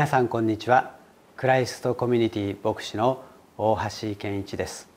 皆さんこんにちは。クライストコミュニティ牧師の大橋健一です。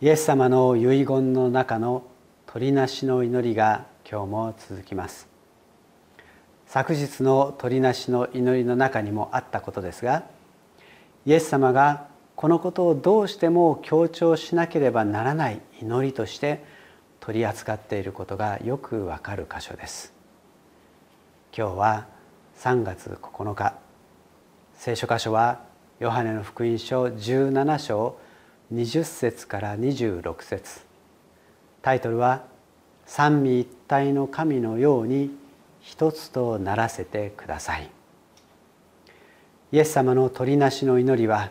イエス様の遺言の中の鳥なしの祈りが今日も続きます。昨日の鳥なしの祈りの中にもあったことですがイエス様がこのことをどうしても強調しなければならない祈りとして取り扱っていることがよくわかる箇所です。今日は3月9日。聖書箇所はヨハネの福音書17章20節から26節。タイトルは「三位一体の神のように一つとならせてください」イエス様の取りなしの祈りは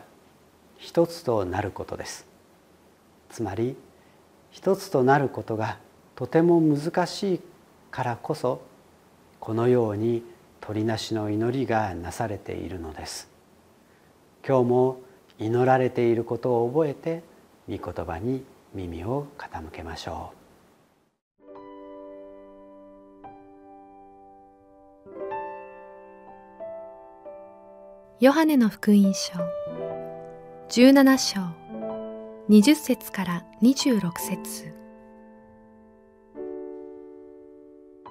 一つとなることです。つまり一つとなることがとても難しいからこそこのように鳥なしの祈りがなされているのです。今日も祈られていることを覚えて御言葉に耳を傾けましょう。ヨハネの福音書17章20節から26節。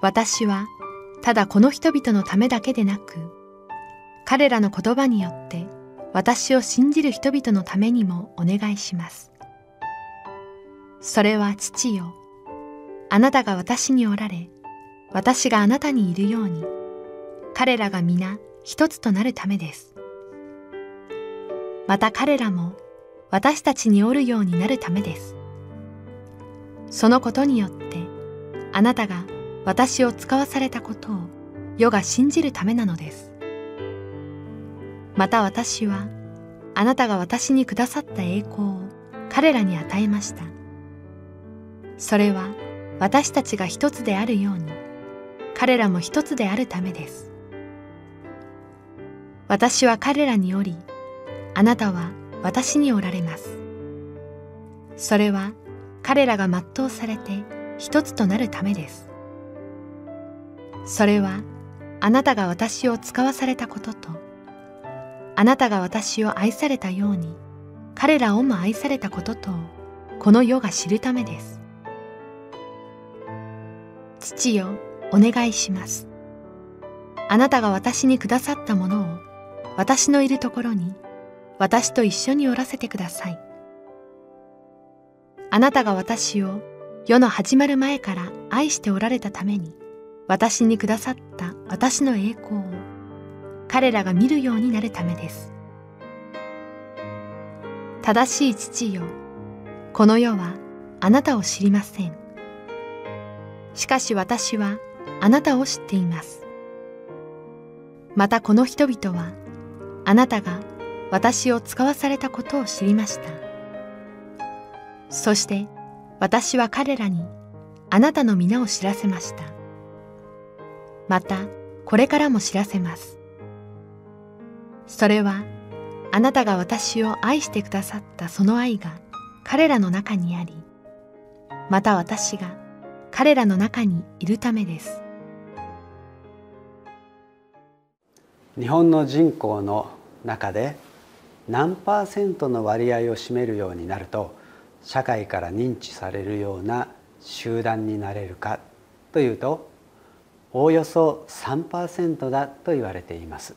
私はただこの人々のためだけでなく、彼らの言葉によって私を信じる人々のためにもお願いします。それは父よ、あなたが私におられ、私があなたにいるように、彼らが皆一つとなるためです。また彼らも私たちにおるようになるためです。そのことによって、あなたが私を使わされたことを世が信じるためなのです。また私はあなたが私にくださった栄光を彼らに与えました。それは私たちが一つであるように彼らも一つであるためです。私は彼らにおり、あなたは私におられます。それは彼らが全うされて一つとなるためです。それはあなたが私を使わされたこととあなたが私を愛されたように彼らをも愛されたこととこの世が知るためです。父よお願いします。あなたが私にくださったものを私のいるところに私と一緒におらせてください。あなたが私を世の始まる前から愛しておられたために私にくださった私の栄光を彼らが見るようになるためです。正しい父よ、この世はあなたを知りません。しかし私はあなたを知っています。またこの人々はあなたが私を使わされたことを知りました。そして私は彼らにあなたの皆を知らせました。またこれからも知らせます。それはあなたが私を愛してくださったその愛が彼らの中にあり、また私が彼らの中にいるためです。日本の人口の中で何パーセントの割合を占めるようになると社会から認知されるような集団になれるかというとおおよそ3%だと言われています。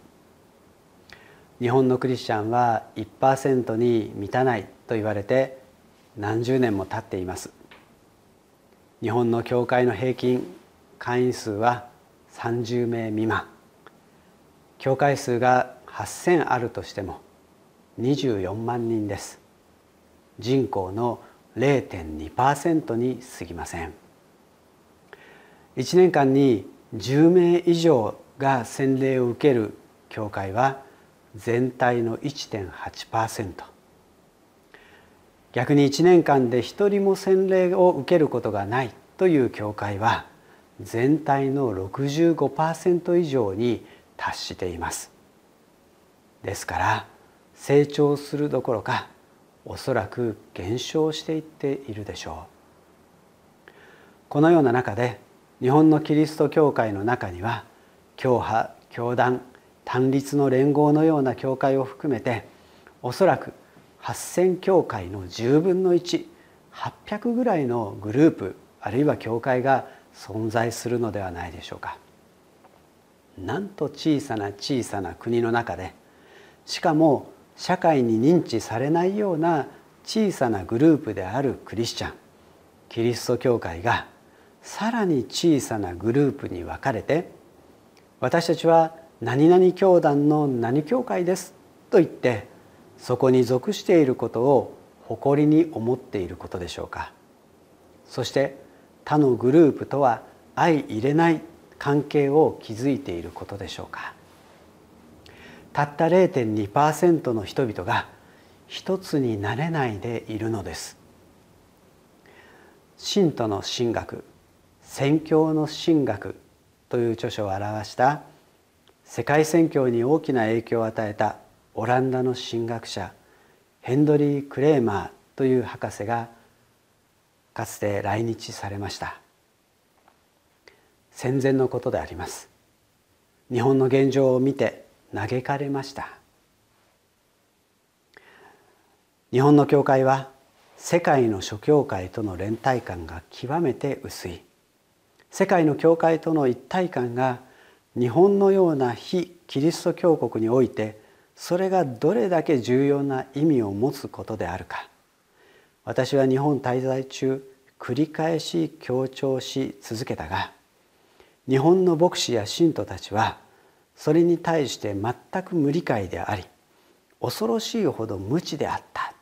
日本のクリスチャンは1%に満たないと言われて何十年も経っています。日本の教会の平均会員数は30名未満。教会数が8,000あるとしても24万人です。人口の0.2%に過ぎません。1年間に10名以上が洗礼を受ける教会は全体の1.8%逆に1年間で一人も洗礼を受けることがないという教会は全体の65%以上に達しています。ですから成長するどころかおそらく減少していっているでしょう。このような中で日本のキリスト教会の中には教派教団単立の連合のような教会を含めておそらく8,000教会の10分の1800ぐらいのグループあるいは教会が存在するのではないでしょうか。なんと小さな小さな国の中でしかも社会に認知されないような小さなグループであるクリスチャンキリスト教会がさらに小さなグループに分かれて私たちは何々教団の何教会ですと言ってそこに属していることを誇りに思っていることでしょうか。そして他のグループとは相入れない関係を築いていることでしょうか。たった0.2%の人々が一つになれないでいるのです。信徒の神学宣教の神学という著書を表した世界宣教に大きな影響を与えたオランダの神学者ヘンドリー・クレーマーという博士がかつて来日されました。戦前のことであります。日本の現状を見て嘆かれました。日本の教会は世界の諸教会との連帯感が極めて薄い。世界の教会との一体感が日本のような非キリスト教国においてそれがどれだけ重要な意味を持つことであるか。私は日本滞在中繰り返し強調し続けたが日本の牧師や信徒たちはそれに対して全く無理解であり恐ろしいほど無知であった。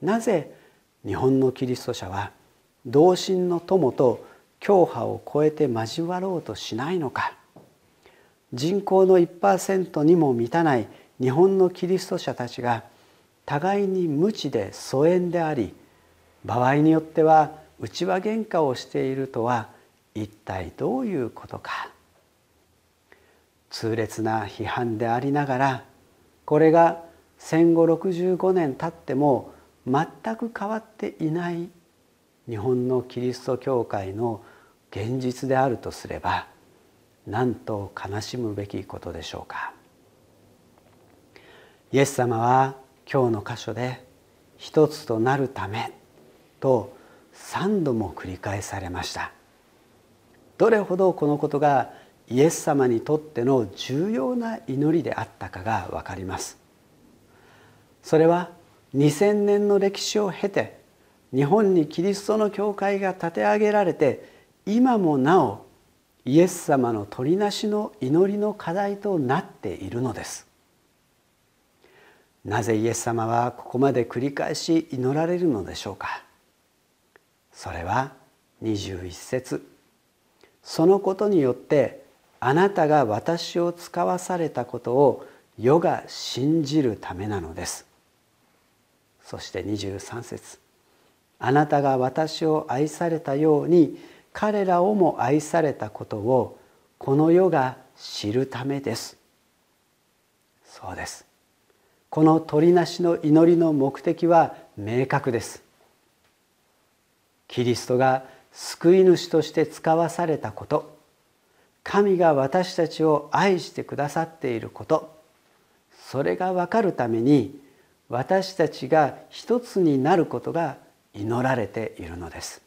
なぜ日本のキリスト者は同心の友と教派を超えて交わろうとしないのか。人口の1%にも満たない日本のキリスト者たちが互いに無知で疎遠であり場合によっては内輪喧嘩をしているとは一体どういうことか。痛烈な批判でありながらこれが戦後65年経っても全く変わっていない日本のキリスト教会の現実であるとすればなんと悲しむべきことでしょうか。イエス様は今日の箇所で「一つとなるため」と3度も繰り返されました。どれほどこのことがイエス様にとっての重要な祈りであったかが分かります。それは2000年の歴史を経て日本にキリストの教会が立て上げられて今もなおイエス様の取りなしの祈りの課題となっているのです。なぜイエス様はここまで繰り返し祈られるのでしょうか。それは21節。そのことによってあなたが私を使わされたことを世が信じるためなのです。そして23節。あなたが私を愛されたように彼らをも愛されたことをこの世が知るためです。そうです。この鳥なしの祈りの目的は明確です。キリストが救い主として使わされたこと。神が私たちを愛してくださっていること。それが分かるために私たちが一つになることが祈られているのです。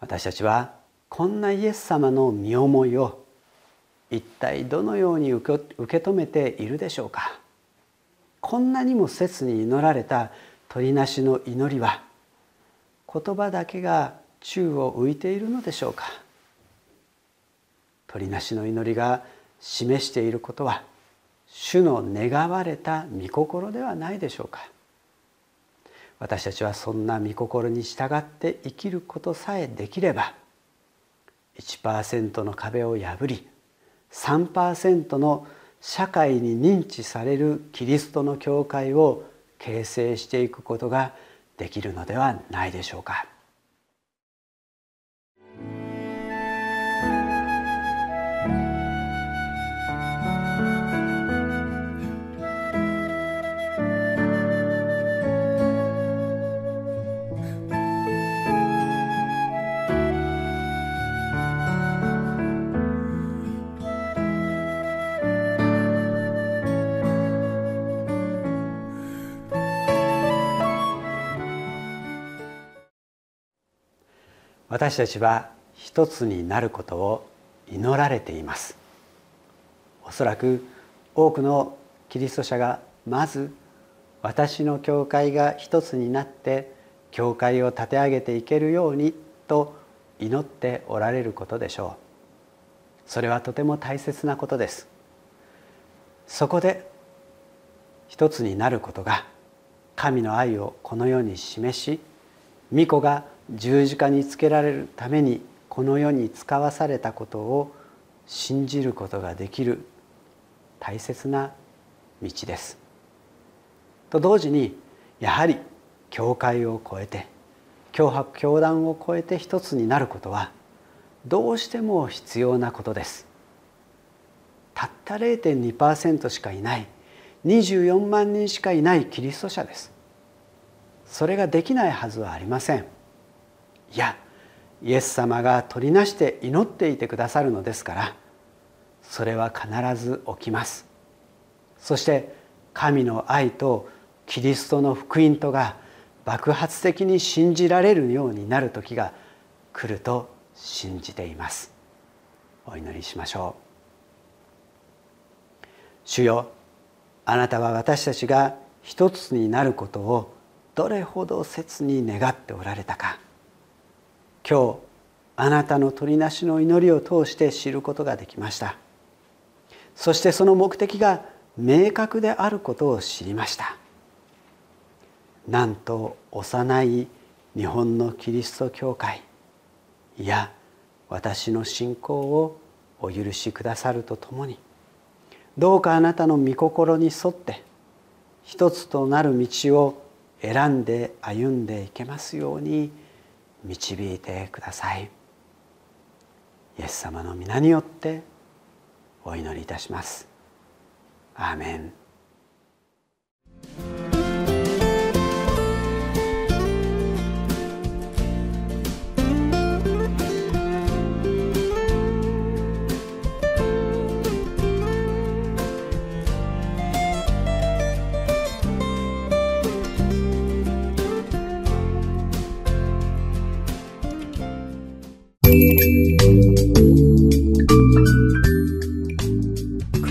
私たちはこんなイエス様の身思いを一体どのように受け止めているでしょうか。こんなにも切に祈られた鳥なしの祈りは言葉だけが宙を浮いているのでしょうか。鳥なしの祈りが示していることは主の願われた御心ではないでしょうか。私たちはそんな御心に従って生きることさえできれば1%の壁を破り3%の社会に認知されるキリストの教会を形成していくことができるのではないでしょうか。私たちは一つになることを祈られています。おそらく多くのキリスト者がまず私の教会が一つになって教会を立て上げていけるようにと祈っておられることでしょう。それはとても大切なことです。そこで一つになることが神の愛をこの世に示し御子が十字架につけられるためにこの世に使わされたことを信じることができる大切な道です。と同時にやはり教会を超えて脅迫教団を超えて一つになることはどうしても必要なことです。たった0.2%しかいない24万人しかいないキリスト者です。それができないはずはありません。いやイエス様が取りなして祈っていてくださるのですからそれは必ず起きます。そして神の愛とキリストの福音とが爆発的に信じられるようになる時が来ると信じています。お祈りしましょう。主よあなたは私たちが一つになることをどれほど切に願っておられたか。今日あなたの取りなしの祈りを通して知ることができました。そしてその目的が明確であることを知りました。なんと幼い日本のキリスト教会いや私の信仰をお許しくださるとともにどうかあなたの御心に沿って一つとなる道を選んで歩んでいけますように導いてください。イエス様の皆によってお祈りいたします。アーメン。